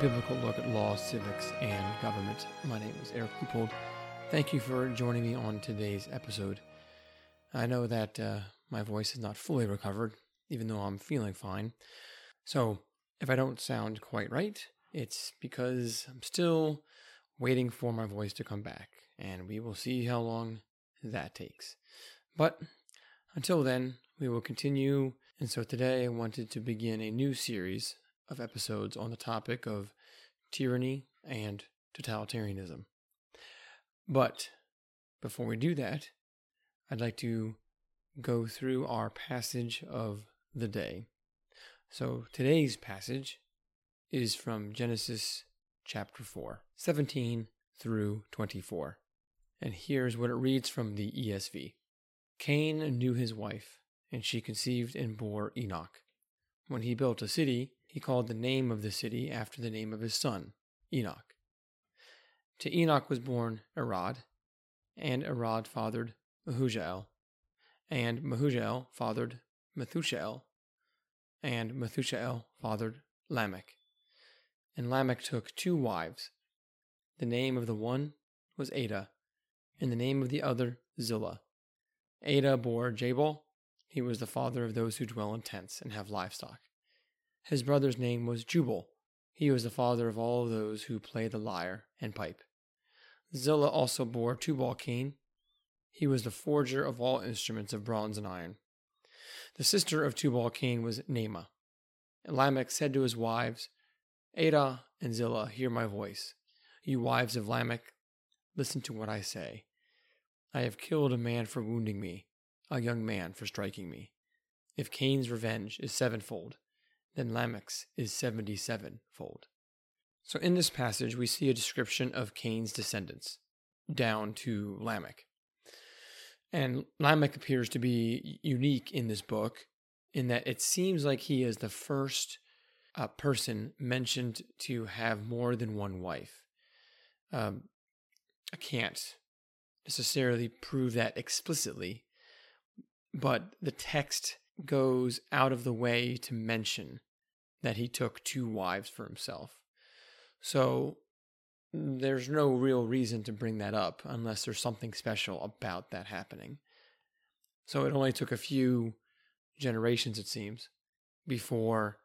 biblical look at law, civics, and government. My name is Eric Leupold. Thank you for joining me on today's episode. I know that uh, my voice is not fully recovered, even though I'm feeling fine. So, if I don't sound quite right, it's because I'm still waiting for my voice to come back, and we will see how long that takes. But until then, we will continue. And so today I wanted to begin a new series of episodes on the topic of tyranny and totalitarianism. But before we do that, I'd like to go through our passage of the day. So today's passage is from Genesis chapter 4, 17 through 24. And here's what it reads from the ESV Cain knew his wife, and she conceived and bore Enoch. When he built a city, he called the name of the city after the name of his son, Enoch. To Enoch was born Irad, and Irad fathered Mehujael, and Mehujael fathered Methushael, and Methushael fathered Lamech. And Lamech took two wives. The name of the one was Ada, and the name of the other Zillah. Ada bore Jabal. He was the father of those who dwell in tents and have livestock. His brother's name was Jubal. He was the father of all those who play the lyre and pipe. Zillah also bore Tubal Cain. He was the forger of all instruments of bronze and iron. The sister of Tubal Cain was. And Lamech said to his wives, Ada and Zillah, hear my voice. You wives of Lamech, listen to what I say. I have killed a man for wounding me, a young man for striking me. If Cain's revenge is sevenfold, then Lamech's is seventy seven fold. So in this passage, we see a description of Cain's descendants down to Lamech. And Lamech appears to be unique in this book in that it seems like he is the first uh, person mentioned to have more than one wife. Um, I can't necessarily prove that explicitly, but the text goes out of the way to mention that he took two wives for himself. So there's no real reason to bring that up unless there's something special about that happening. So it only took a few generations, it seems, before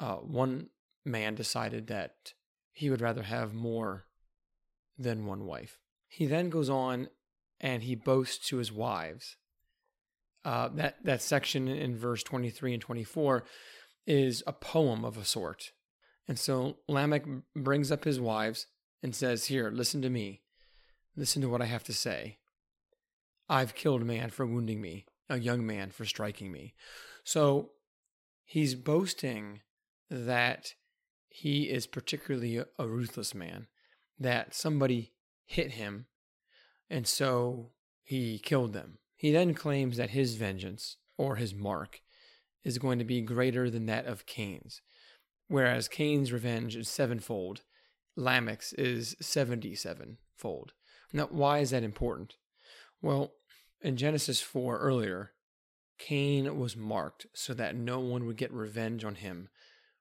uh, one man decided that he would rather have more than one wife. He then goes on and he boasts to his wives. Uh, that that section in verse 23 and 24 is a poem of a sort. And so Lamech brings up his wives and says, Here, listen to me. Listen to what I have to say. I've killed a man for wounding me, a young man for striking me. So he's boasting that he is particularly a ruthless man, that somebody hit him, and so he killed them. He then claims that his vengeance, or his mark, is going to be greater than that of Cain's. Whereas Cain's revenge is sevenfold, Lamech's is 77 fold. Now, why is that important? Well, in Genesis 4 earlier, Cain was marked so that no one would get revenge on him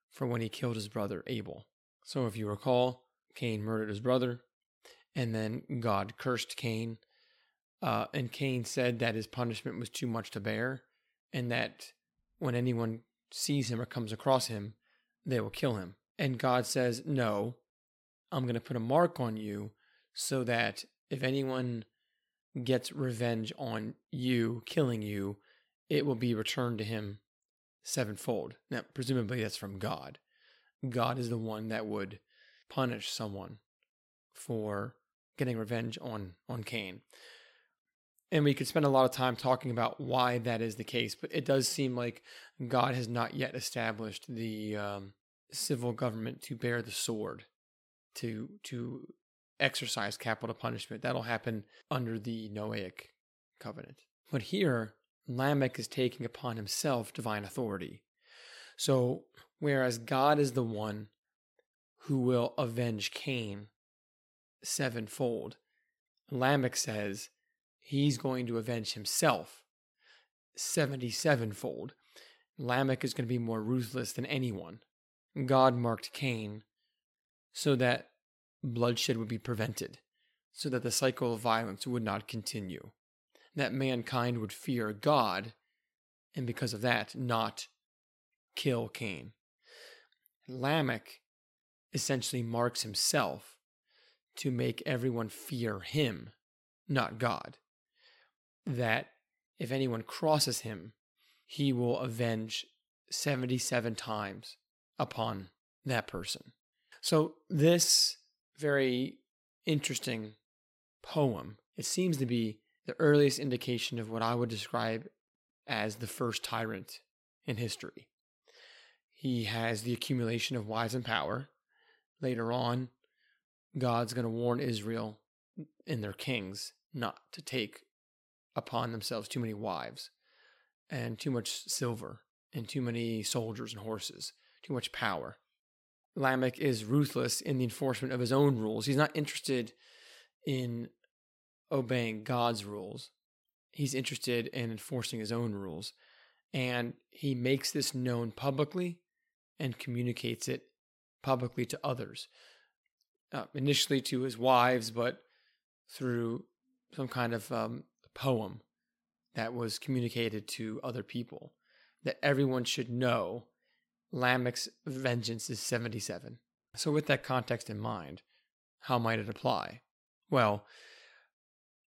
for when he killed his brother Abel. So, if you recall, Cain murdered his brother, and then God cursed Cain. Uh, and Cain said that his punishment was too much to bear, and that when anyone sees him or comes across him, they will kill him. And God says, No, I'm going to put a mark on you so that if anyone gets revenge on you, killing you, it will be returned to him sevenfold. Now, presumably that's from God. God is the one that would punish someone for getting revenge on on Cain and we could spend a lot of time talking about why that is the case, but it does seem like God has not yet established the um, civil government to bear the sword, to to exercise capital punishment. That'll happen under the Noahic covenant. But here, Lamech is taking upon himself divine authority. So, whereas God is the one who will avenge Cain sevenfold, Lamech says, he's going to avenge himself 77 fold. Lamech is going to be more ruthless than anyone. God marked Cain so that bloodshed would be prevented, so that the cycle of violence would not continue, that mankind would fear God, and because of that, not kill Cain. Lamech essentially marks himself to make everyone fear him, not God. That if anyone crosses him, he will avenge 77 times upon that person. So, this very interesting poem, it seems to be the earliest indication of what I would describe as the first tyrant in history. He has the accumulation of wives and power. Later on, God's going to warn Israel and their kings not to take upon themselves too many wives and too much silver and too many soldiers and horses, too much power. Lamech is ruthless in the enforcement of his own rules. He's not interested in obeying God's rules. He's interested in enforcing his own rules. And he makes this known publicly and communicates it publicly to others. Uh, initially to his wives, but through some kind of um, poem that was communicated to other people that everyone should know Lamech's vengeance is 77. So, with that context in mind, how might it apply? Well,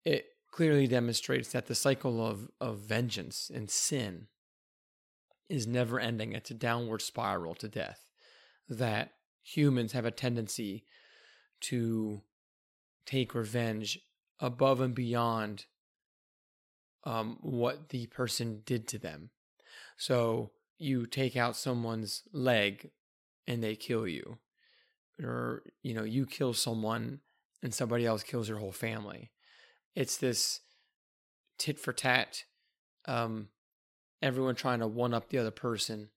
it clearly demonstrates that the cycle of, of vengeance and sin is never ending. It's a downward spiral to death. That humans have a tendency to take revenge above and beyond um, what the person did to them. So you take out someone's leg and they kill you, or you know you kill someone and somebody else kills your whole family. It's this tit for tat. Um, everyone trying to one up the other person,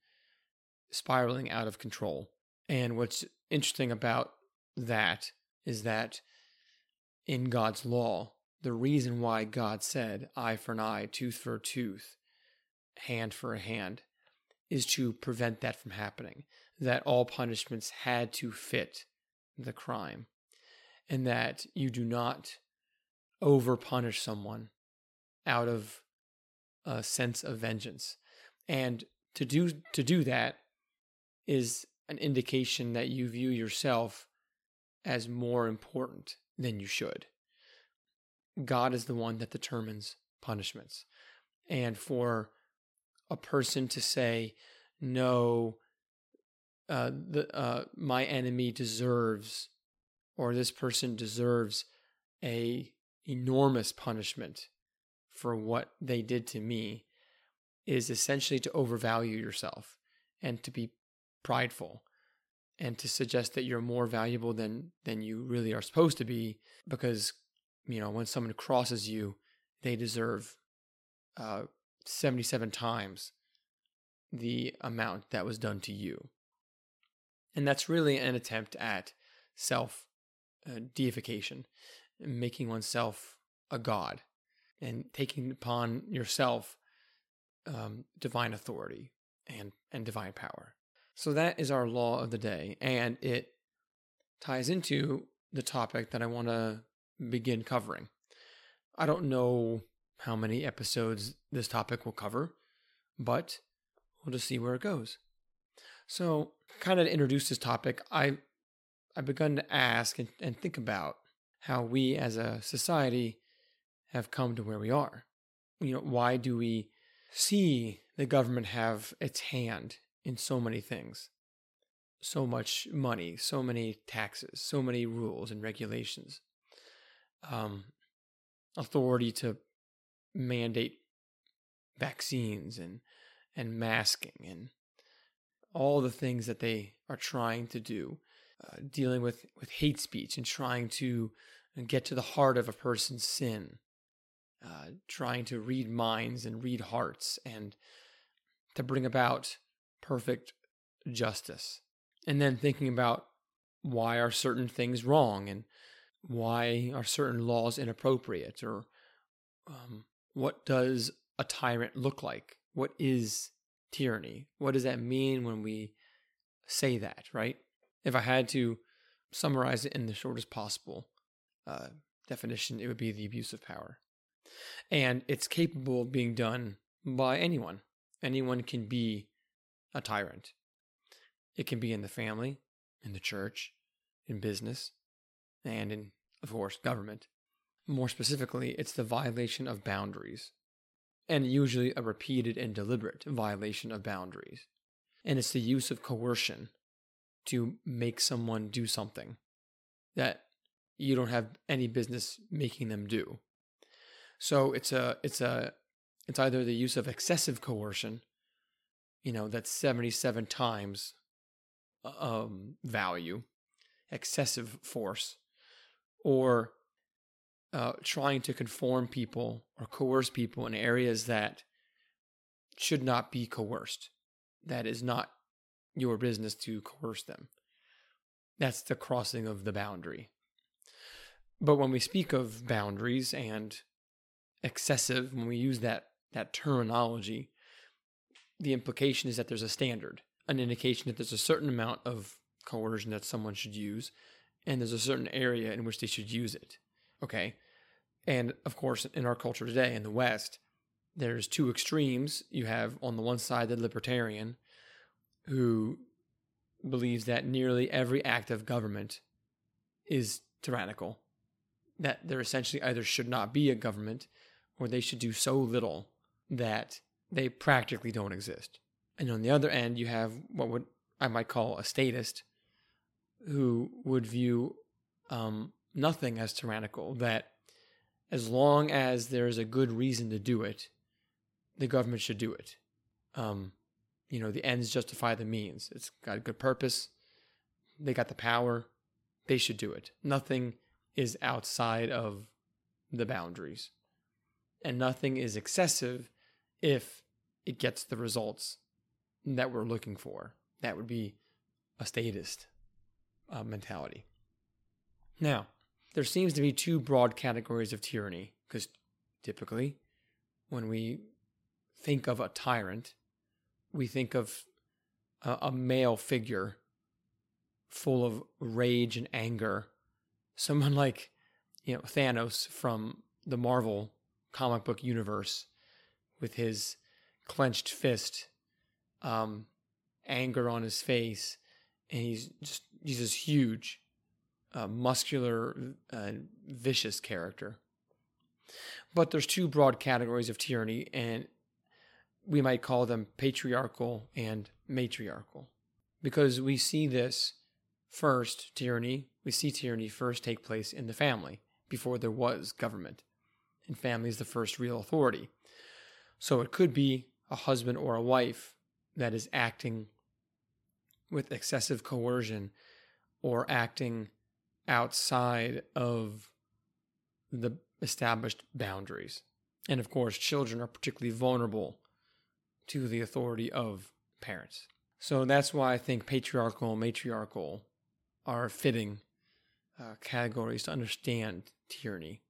spiraling out of control. And what's interesting about that is that in God's law, the reason why God said eye for an eye, tooth for a tooth, hand for a hand, is to prevent that from happening. That all punishments had to fit the crime, and that you do not over punish someone out of a sense of vengeance. And to do to do that is an indication that you view yourself as more important than you should. God is the one that determines punishments. And for a person to say, no, uh, the, uh, my enemy deserves, or this person deserves a enormous punishment for what they did to me is essentially to overvalue yourself and to be prideful and to suggest that you're more valuable than than you really are supposed to be because you know when someone crosses you they deserve uh, 77 times the amount that was done to you and that's really an attempt at self uh, deification making oneself a god and taking upon yourself um, divine authority and and divine power. So that is our law of the day, and it ties into the topic that I want to begin covering. I don't know how many episodes this topic will cover, but we'll just see where it goes. So, kind of to introduce this topic, I I've begun to ask and, and think about how we as a society have come to where we are. You know, why do we see the government have its hand in so many things? So much money, so many taxes, so many rules and regulations, um, authority to mandate vaccines and and masking and all the things that they are trying to do, uh, dealing with with hate speech and trying to get to the heart of a person's sin uh, trying to read minds and read hearts and to bring about perfect justice. And then thinking about why are certain things wrong and why are certain laws inappropriate or um, what does a tyrant look like? What is tyranny? What does that mean when we say that, right? If I had to summarize it in the shortest possible uh, definition, it would be the abuse of power. And it's capable of being done by anyone. Anyone can be a tyrant. It can be in the family, in the church, in business, and in, of course, government. More specifically, it's the violation of boundaries, and usually a repeated and deliberate violation of boundaries. And it's the use of coercion to make someone do something that you don't have any business making them do. So it's a it's a it's either the use of excessive coercion, you know, that's 77 times um, value, excessive force, or uh, trying to conform people or coerce people in areas that should not be coerced. That is not your business to coerce them. That's the crossing of the boundary. But when we speak of boundaries and excessive, when we use that, that terminology, the implication is that there's a standard, an indication that there's a certain amount of coercion that someone should use, and there's a certain area in which they should use it. Okay. And of course, in our culture today in the West, there's two extremes. You have on the one side the libertarian who believes that nearly every act of government is tyrannical, that there essentially either should not be a government or they should do so little that they practically don't exist. And on the other end, you have what would I might call a statist who would view um, nothing as tyrannical, that as long as there's a good reason to do it, the government should do it. Um, you know, the ends justify the means. It's got a good purpose. They got the power. They should do it. Nothing is outside of the boundaries. And nothing is excessive if it gets the results that we're looking for. That would be a statist uh, mentality. Now, there seems to be two broad categories of tyranny because typically when we think of a tyrant, we think of a, a male figure full of rage and anger, someone like you know Thanos from the Marvel comic book universe with his clenched fist, um, anger on his face, and he's just he's this huge uh, muscular, uh, vicious character. But there's two broad categories of tyranny, and we might call them patriarchal and matriarchal. Because we see this first, tyranny, we see tyranny first take place in the family before there was government. And family is the first real authority. So it could be a husband or a wife that is acting with excessive coercion or acting outside of the established boundaries. And of course, children are particularly vulnerable to the authority of parents. So that's why I think patriarchal and matriarchal are fitting uh, categories to understand tyranny.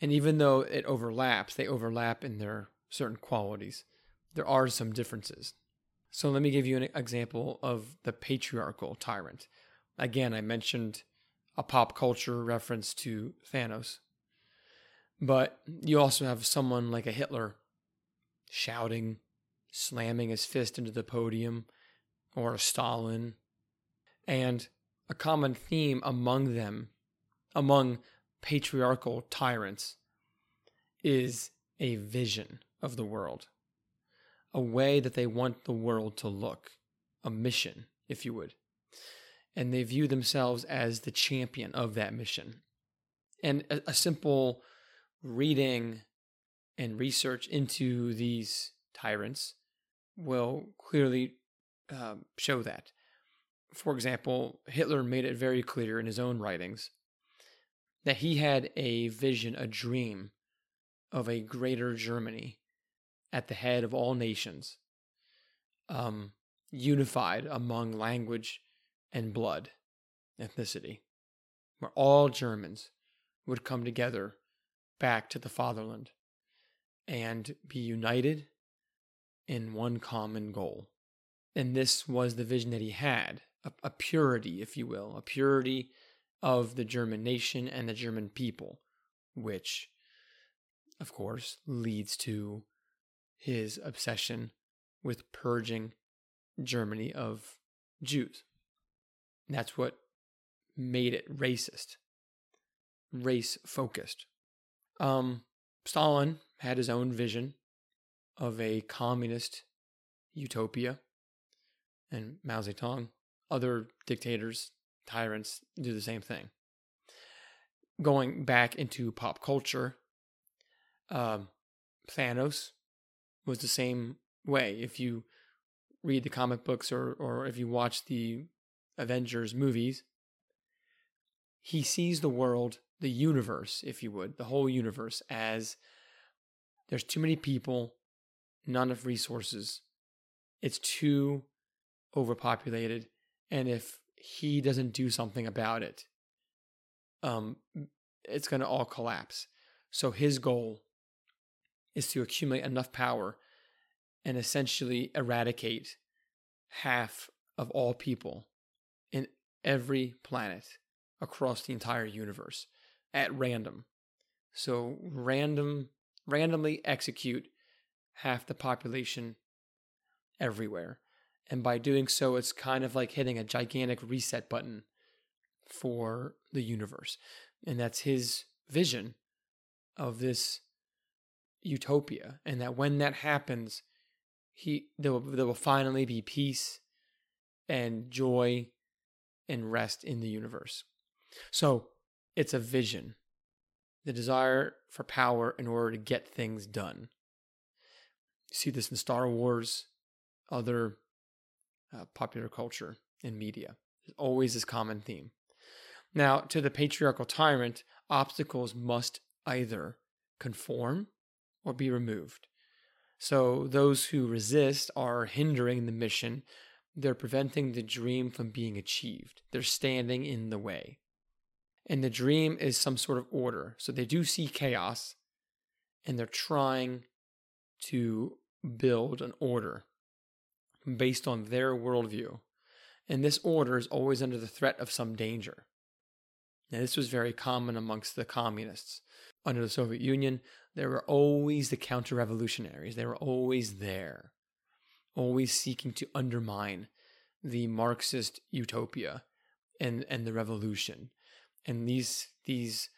And even though it overlaps, they overlap in their certain qualities. There are some differences. So let me give you an example of the patriarchal tyrant. Again, I mentioned a pop culture reference to Thanos. But you also have someone like a Hitler shouting, slamming his fist into the podium, or a Stalin. And a common theme among them, among patriarchal tyrants, is a vision of the world, a way that they want the world to look, a mission, if you would and they view themselves as the champion of that mission. And a, a simple reading and research into these tyrants will clearly uh, show that. For example, Hitler made it very clear in his own writings that he had a vision, a dream of a greater Germany at the head of all nations, um, unified among language and blood, ethnicity, where all Germans would come together back to the fatherland and be united in one common goal. And this was the vision that he had a, a, purity, if you will, a purity of the German nation and the German people, which, of course, leads to his obsession with purging Germany of Jews. That's what made it racist, race focused. Um, Stalin had his own vision of a communist utopia, and Mao Zedong, other dictators, tyrants do the same thing. Going back into pop culture, um, Thanos was the same way. If you read the comic books or or if you watch the Avengers movies, he sees the world, the universe, if you would, the whole universe as there's too many people, not enough resources. It's too overpopulated, and if he doesn't do something about it, um, it's going to all collapse. So his goal is to accumulate enough power and essentially eradicate half of all people in every planet across the entire universe at random. So random randomly execute half the population everywhere. And by doing so it's kind of like hitting a gigantic reset button for the universe. And that's his vision of this utopia and that when that happens he there will, there will finally be peace and joy and rest in the universe. So it's a vision, the desire for power in order to get things done. You see this in Star Wars, other uh, popular culture and media. There's always this common theme. Now, to the patriarchal tyrant, obstacles must either conform or be removed. So those who resist are hindering the mission. They're preventing the dream from being achieved. They're standing in the way. And the dream is some sort of order. So they do see chaos and they're trying to build an order based on their worldview. And this order is always under the threat of some danger. Now, this was very common amongst the communists. Under the Soviet Union, there were always the counter revolutionaries. They were always there, always seeking to undermine the Marxist utopia and, and the revolution. And these, these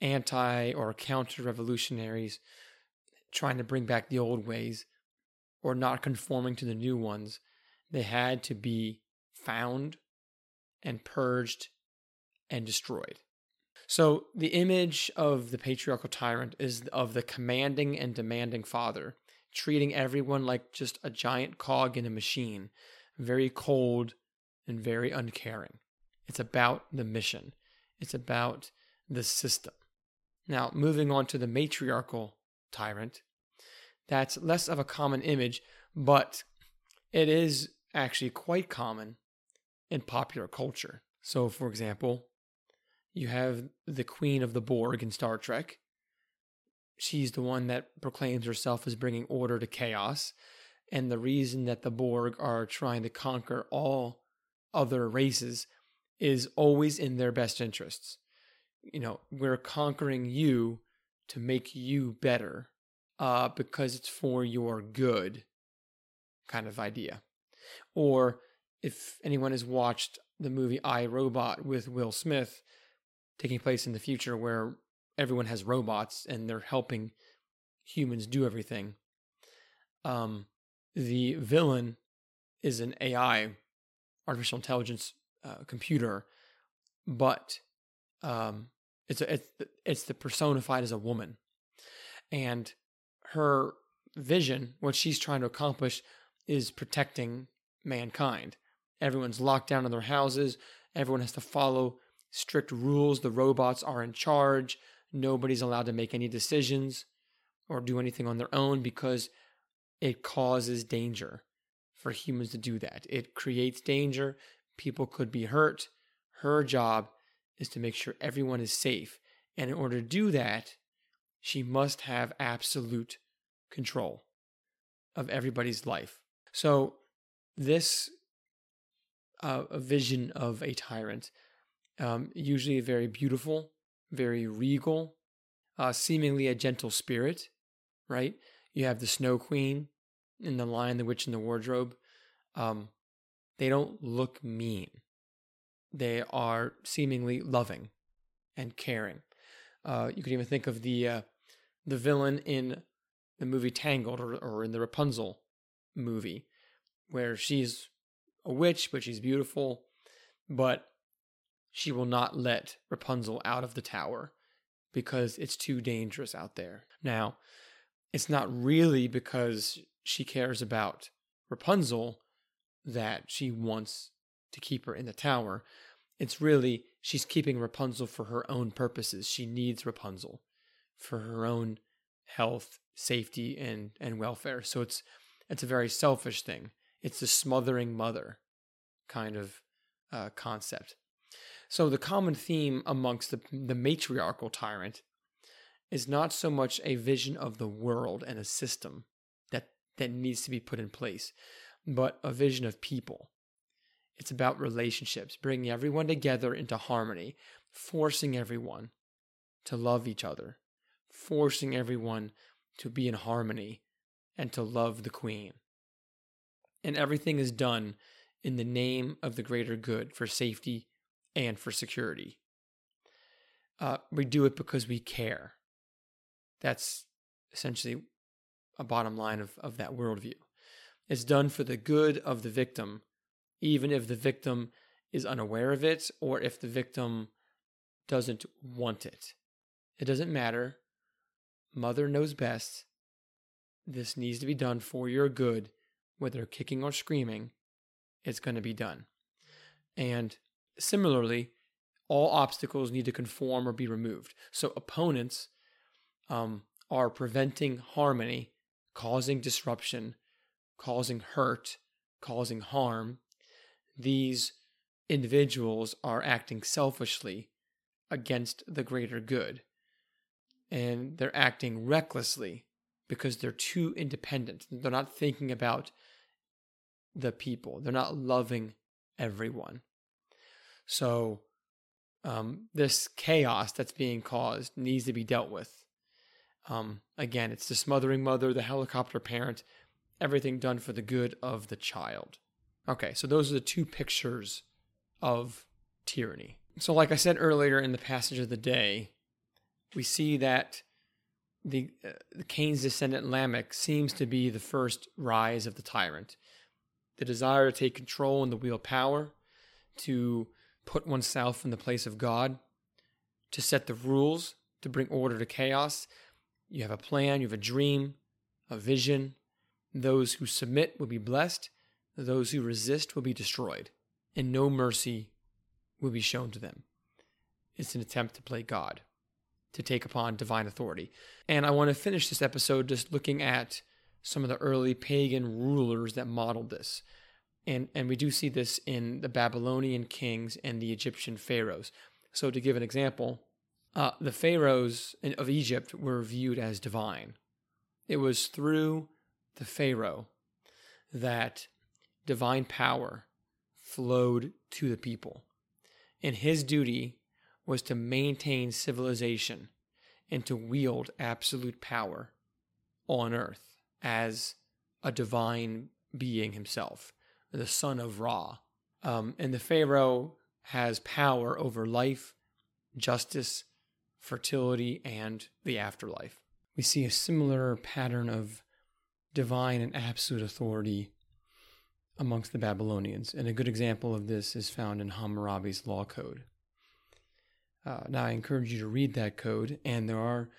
anti or counter revolutionaries trying to bring back the old ways or not conforming to the new ones, they had to be found and purged and destroyed. So the image of the patriarchal tyrant is of the commanding and demanding father, treating everyone like just a giant cog in a machine, very cold and very uncaring. It's about the mission. It's about the system. Now, moving on to the matriarchal tyrant, that's less of a common image, but it is actually quite common in popular culture. So, for example, you have the Queen of the Borg in Star Trek. She's the one that proclaims herself as bringing order to chaos. And the reason that the Borg are trying to conquer all other races is always in their best interests. You know, we're conquering you to make you better uh, because it's for your good kind of idea. Or if anyone has watched the movie I Robot with Will Smith, taking place in the future where everyone has robots and they're helping humans do everything. Um, the villain is an AI, artificial intelligence uh, computer, but um, it's a, it's it's the personified as a woman, and her vision, what she's trying to accomplish, is protecting mankind. Everyone's locked down in their houses. Everyone has to follow strict rules. The robots are in charge. Nobody's allowed to make any decisions or do anything on their own because it causes danger for humans to do that. It creates danger. People could be hurt. Her job is to make sure everyone is safe. And in order to do that, she must have absolute control of everybody's life. So, this uh, vision of a tyrant um, usually very beautiful, very regal, uh, seemingly a gentle spirit, right? You have the Snow Queen in The Lion, the Witch, and the Wardrobe. Um, they don't look mean. They are seemingly loving and caring. Uh, you could even think of the uh, the villain in the movie Tangled or, or in the Rapunzel movie, where she's a witch, but she's beautiful, but she will not let Rapunzel out of the tower because it's too dangerous out there. Now, it's not really because she cares about Rapunzel that she wants to keep her in the tower. It's really she's keeping Rapunzel for her own purposes. She needs Rapunzel for her own health, safety, and and welfare. So it's it's a very selfish thing. It's the smothering mother kind of uh, concept. So the common theme amongst the, the matriarchal tyrant is not so much a vision of the world and a system that that needs to be put in place, but a vision of people. It's about relationships, bringing everyone together into harmony, forcing everyone to love each other, forcing everyone to be in harmony and to love the queen. And everything is done in the name of the greater good for safety and for security. Uh, we do it because we care. That's essentially a bottom line of, of that worldview. It's done for the good of the victim, even if the victim is unaware of it or if the victim doesn't want it. It doesn't matter. Mother knows best. This needs to be done for your good, whether kicking or screaming, it's going to be done. And similarly, all obstacles need to conform or be removed. So opponents um, are preventing harmony, causing disruption, causing hurt, causing harm. These individuals are acting selfishly against the greater good. And they're acting recklessly because they're too independent. They're not thinking about the people, they're not loving everyone. So, um, this chaos that's being caused needs to be dealt with. Um, again, it's the smothering mother, the helicopter parent, everything done for the good of the child. Okay, so those are the two pictures of tyranny. So, like I said earlier in the passage of the day, we see that the, uh, the Cain's descendant Lamech seems to be the first rise of the tyrant. The desire to take control and the wield power, to put oneself in the place of God, to set the rules, to bring order to chaos. You have a plan, you have a dream, a vision. Those who submit will be blessed, those who resist will be destroyed, and no mercy will be shown to them. It's an attempt to play God, to take upon divine authority. And I want to finish this episode just looking at some of the early pagan rulers that modeled this. And, and we do see this in the Babylonian kings and the Egyptian pharaohs. So, to give an example, uh, the pharaohs of Egypt were viewed as divine. It was through the pharaoh that divine power flowed to the people. And his duty was to maintain civilization and to wield absolute power on earth as a divine being himself the son of Ra. Um, and the Pharaoh has power over life, justice, fertility, and the afterlife. We see a similar pattern of divine and absolute authority amongst the Babylonians. And a good example of this is found in Hammurabi's law code. Uh, now, I encourage you to read that code, and there are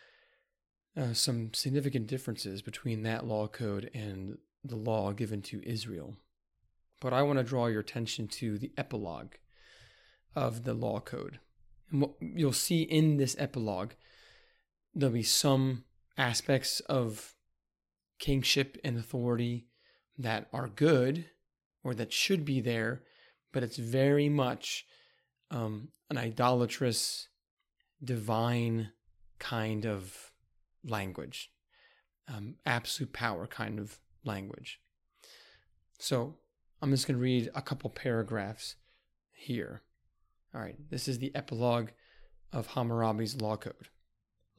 uh, some significant differences between that law code and the law given to Israel but I want to draw your attention to the epilogue of the law code. And what you'll see in this epilogue, there'll be some aspects of kingship and authority that are good or that should be there, but it's very much um, an idolatrous, divine kind of language, um, absolute power kind of language. So I'm just going to read a couple paragraphs here. All right, this is the epilogue of Hammurabi's Law Code.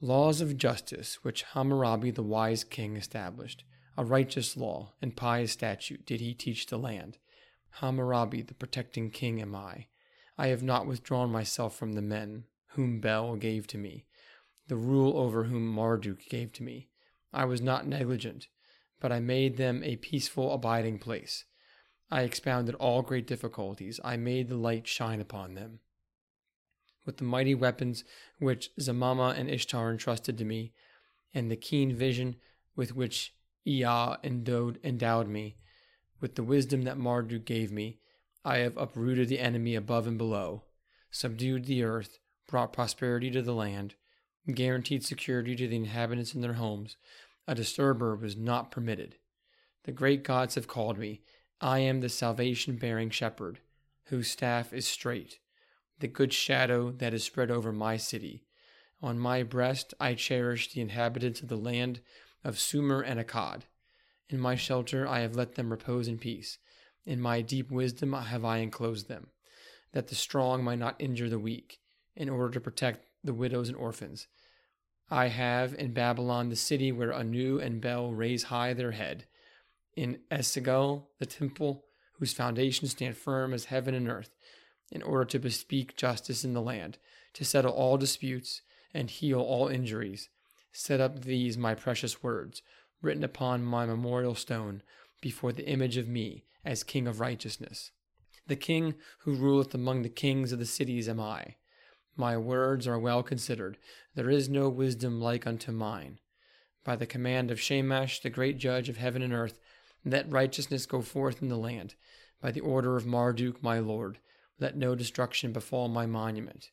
Laws of justice which Hammurabi the wise king established, a righteous law and pious statute did he teach the land. Hammurabi the protecting king am I. I have not withdrawn myself from the men whom Bel gave to me, the rule over whom Marduk gave to me. I was not negligent, but I made them a peaceful abiding place. I expounded all great difficulties. I made the light shine upon them with the mighty weapons which Zamama and Ishtar entrusted to me, and the keen vision with which Ea endowed, endowed me, with the wisdom that Marduk gave me, I have uprooted the enemy above and below, subdued the earth, brought prosperity to the land, guaranteed security to the inhabitants in their homes. A disturber was not permitted. The great gods have called me. I am the salvation bearing shepherd, whose staff is straight the good shadow that is spread over my city. On my breast I cherish the inhabitants of the land of Sumer and Akkad. In my shelter I have let them repose in peace. In my deep wisdom have I enclosed them, that the strong might not injure the weak, in order to protect the widows and orphans. I have in Babylon the city where Anu and Bel raise high their head. In Esagil the temple, whose foundations stand firm as heaven and earth in order to bespeak justice in the land, to settle all disputes and heal all injuries. Set up these my precious words, written upon my memorial stone, before the image of me as King of righteousness. The King who ruleth among the kings of the cities am I. My words are well considered. There is no wisdom like unto mine. By the command of Shamash, the great judge of heaven and earth, let righteousness go forth in the land. By the order of Marduk, my lord, let no destruction befall my monument.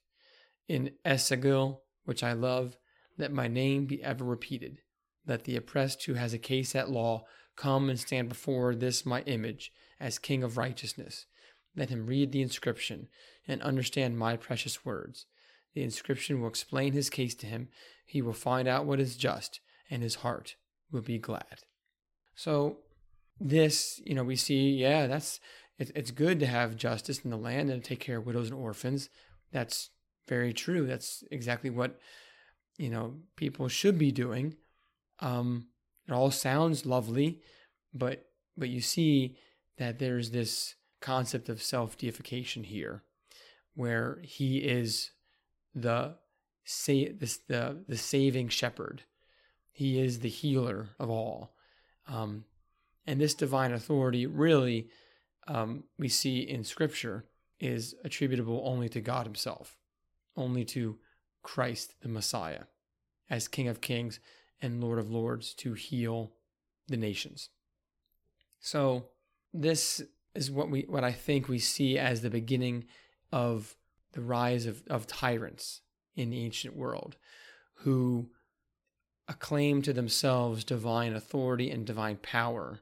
In Esagil, which I love, let my name be ever repeated. Let the oppressed who has a case at law come and stand before this my image as King of righteousness. Let him read the inscription and understand my precious words. The inscription will explain his case to him. He will find out what is just, and his heart will be glad. So, this, you know, we see, yeah, that's it's, it's good to have justice in the land and take care of widows and orphans. That's very true. That's exactly what you know people should be doing. Um, it all sounds lovely, but but you see that there's this concept of self deification here, where he is the say this the the saving shepherd. He is the healer of all, um, and this divine authority really um, we see in Scripture is attributable only to God Himself, only to Christ the Messiah, as King of Kings and Lord of Lords to heal the nations. So this is what we what I think we see as the beginning of the rise of, of tyrants in the ancient world who acclaim to themselves divine authority and divine power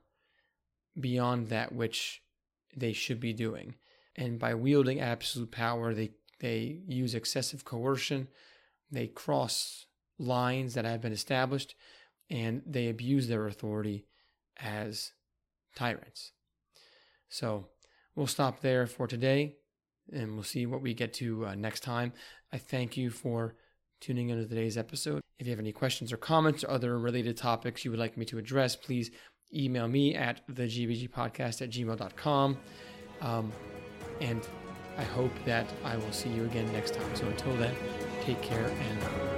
beyond that which they should be doing. And by wielding absolute power, they, they use excessive coercion, they cross lines that have been established, and they abuse their authority as tyrants. So we'll stop there for today, and we'll see what we get to uh, next time. I thank you for tuning into today's episode. If you have any questions or comments or other related topics you would like me to address, please email me at thegbgpodcast at gmail.com. Um, and I hope that I will see you again next time. So until then, take care and